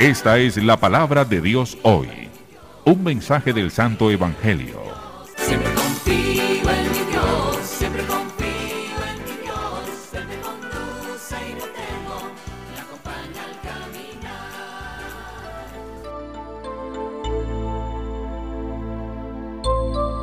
Esta es la palabra de Dios hoy. Un mensaje del Santo Evangelio. Siempre confío en mi Dios, siempre confío en mi Dios. Él me conduce y no temo, me acompaña al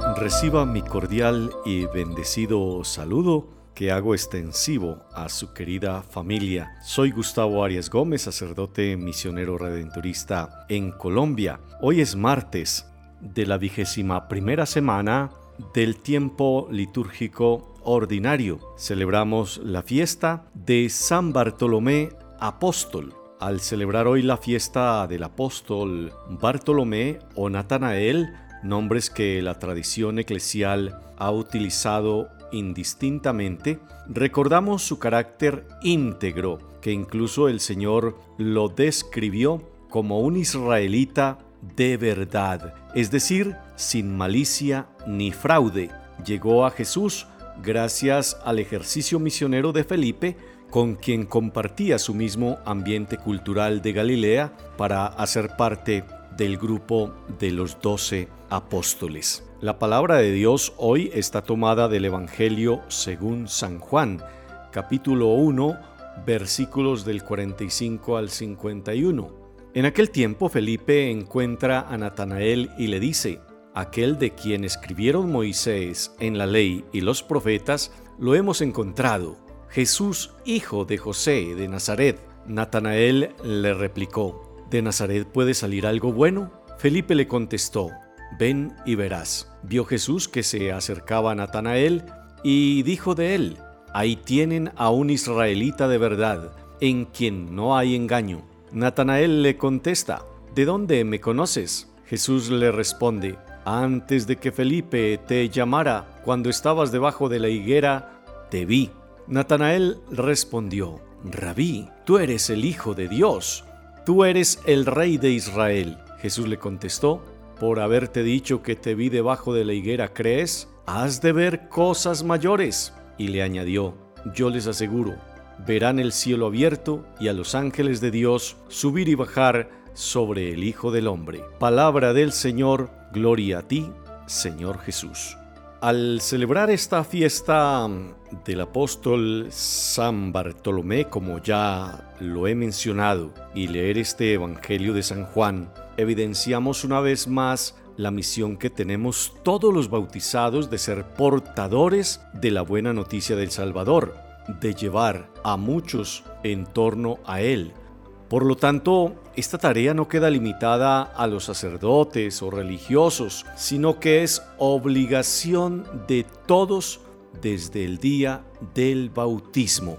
caminar. Reciba mi cordial y bendecido saludo que hago extensivo a su querida familia. Soy Gustavo Arias Gómez, sacerdote misionero redentorista en Colombia. Hoy es martes de la vigésima primera semana del tiempo litúrgico ordinario. Celebramos la fiesta de San Bartolomé Apóstol. Al celebrar hoy la fiesta del apóstol Bartolomé o Natanael, nombres que la tradición eclesial ha utilizado indistintamente, recordamos su carácter íntegro, que incluso el Señor lo describió como un israelita de verdad, es decir, sin malicia ni fraude. Llegó a Jesús gracias al ejercicio misionero de Felipe, con quien compartía su mismo ambiente cultural de Galilea para hacer parte del grupo de los doce apóstoles. La palabra de Dios hoy está tomada del Evangelio según San Juan, capítulo 1, versículos del 45 al 51. En aquel tiempo Felipe encuentra a Natanael y le dice, aquel de quien escribieron Moisés en la ley y los profetas, lo hemos encontrado, Jesús, hijo de José de Nazaret. Natanael le replicó, ¿de Nazaret puede salir algo bueno? Felipe le contestó, ven y verás. Vio Jesús que se acercaba a Natanael y dijo de él, ahí tienen a un israelita de verdad, en quien no hay engaño. Natanael le contesta, ¿de dónde me conoces? Jesús le responde, antes de que Felipe te llamara, cuando estabas debajo de la higuera, te vi. Natanael respondió, Rabí, tú eres el Hijo de Dios, tú eres el Rey de Israel. Jesús le contestó, por haberte dicho que te vi debajo de la higuera, ¿crees? Has de ver cosas mayores. Y le añadió, yo les aseguro, verán el cielo abierto y a los ángeles de Dios subir y bajar sobre el Hijo del Hombre. Palabra del Señor, gloria a ti, Señor Jesús. Al celebrar esta fiesta del apóstol San Bartolomé, como ya lo he mencionado, y leer este Evangelio de San Juan, evidenciamos una vez más la misión que tenemos todos los bautizados de ser portadores de la buena noticia del Salvador, de llevar a muchos en torno a Él. Por lo tanto, esta tarea no queda limitada a los sacerdotes o religiosos, sino que es obligación de todos desde el día del bautismo.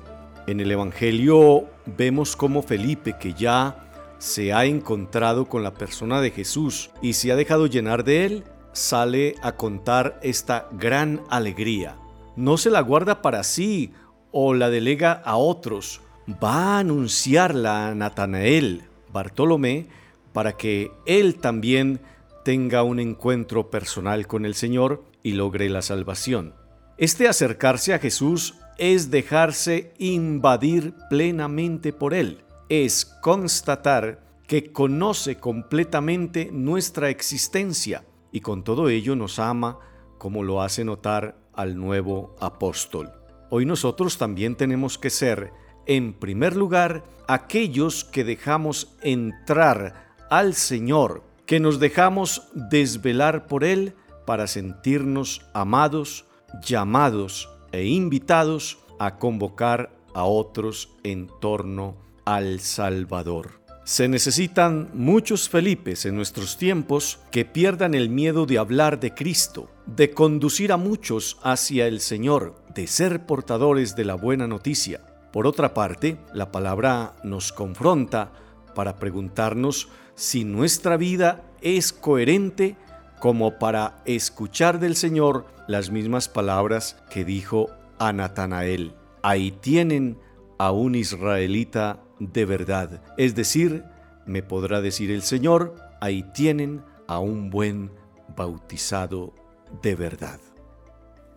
En el Evangelio vemos cómo Felipe, que ya se ha encontrado con la persona de Jesús y se ha dejado llenar de él, sale a contar esta gran alegría. No se la guarda para sí o la delega a otros, va a anunciarla a Natanael, Bartolomé, para que él también tenga un encuentro personal con el Señor y logre la salvación. Este acercarse a Jesús es dejarse invadir plenamente por Él es constatar que conoce completamente nuestra existencia y con todo ello nos ama como lo hace notar al nuevo apóstol. Hoy nosotros también tenemos que ser, en primer lugar, aquellos que dejamos entrar al Señor, que nos dejamos desvelar por Él para sentirnos amados, llamados e invitados a convocar a otros en torno al Salvador. Se necesitan muchos Felipes en nuestros tiempos que pierdan el miedo de hablar de Cristo, de conducir a muchos hacia el Señor, de ser portadores de la buena noticia. Por otra parte, la palabra nos confronta para preguntarnos si nuestra vida es coherente como para escuchar del Señor las mismas palabras que dijo a Natanael. Ahí tienen a un israelita de verdad. Es decir, me podrá decir el Señor, ahí tienen a un buen bautizado de verdad.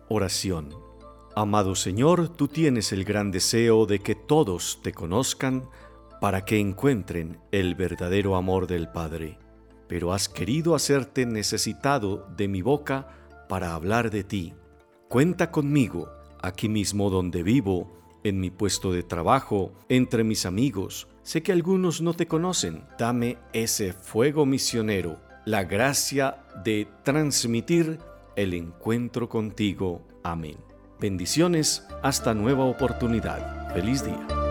Oración. Amado Señor, tú tienes el gran deseo de que todos te conozcan para que encuentren el verdadero amor del Padre. Pero has querido hacerte necesitado de mi boca para hablar de ti. Cuenta conmigo, aquí mismo donde vivo, en mi puesto de trabajo, entre mis amigos. Sé que algunos no te conocen. Dame ese fuego misionero, la gracia de transmitir el encuentro contigo. Amén. Bendiciones, hasta nueva oportunidad. Feliz día.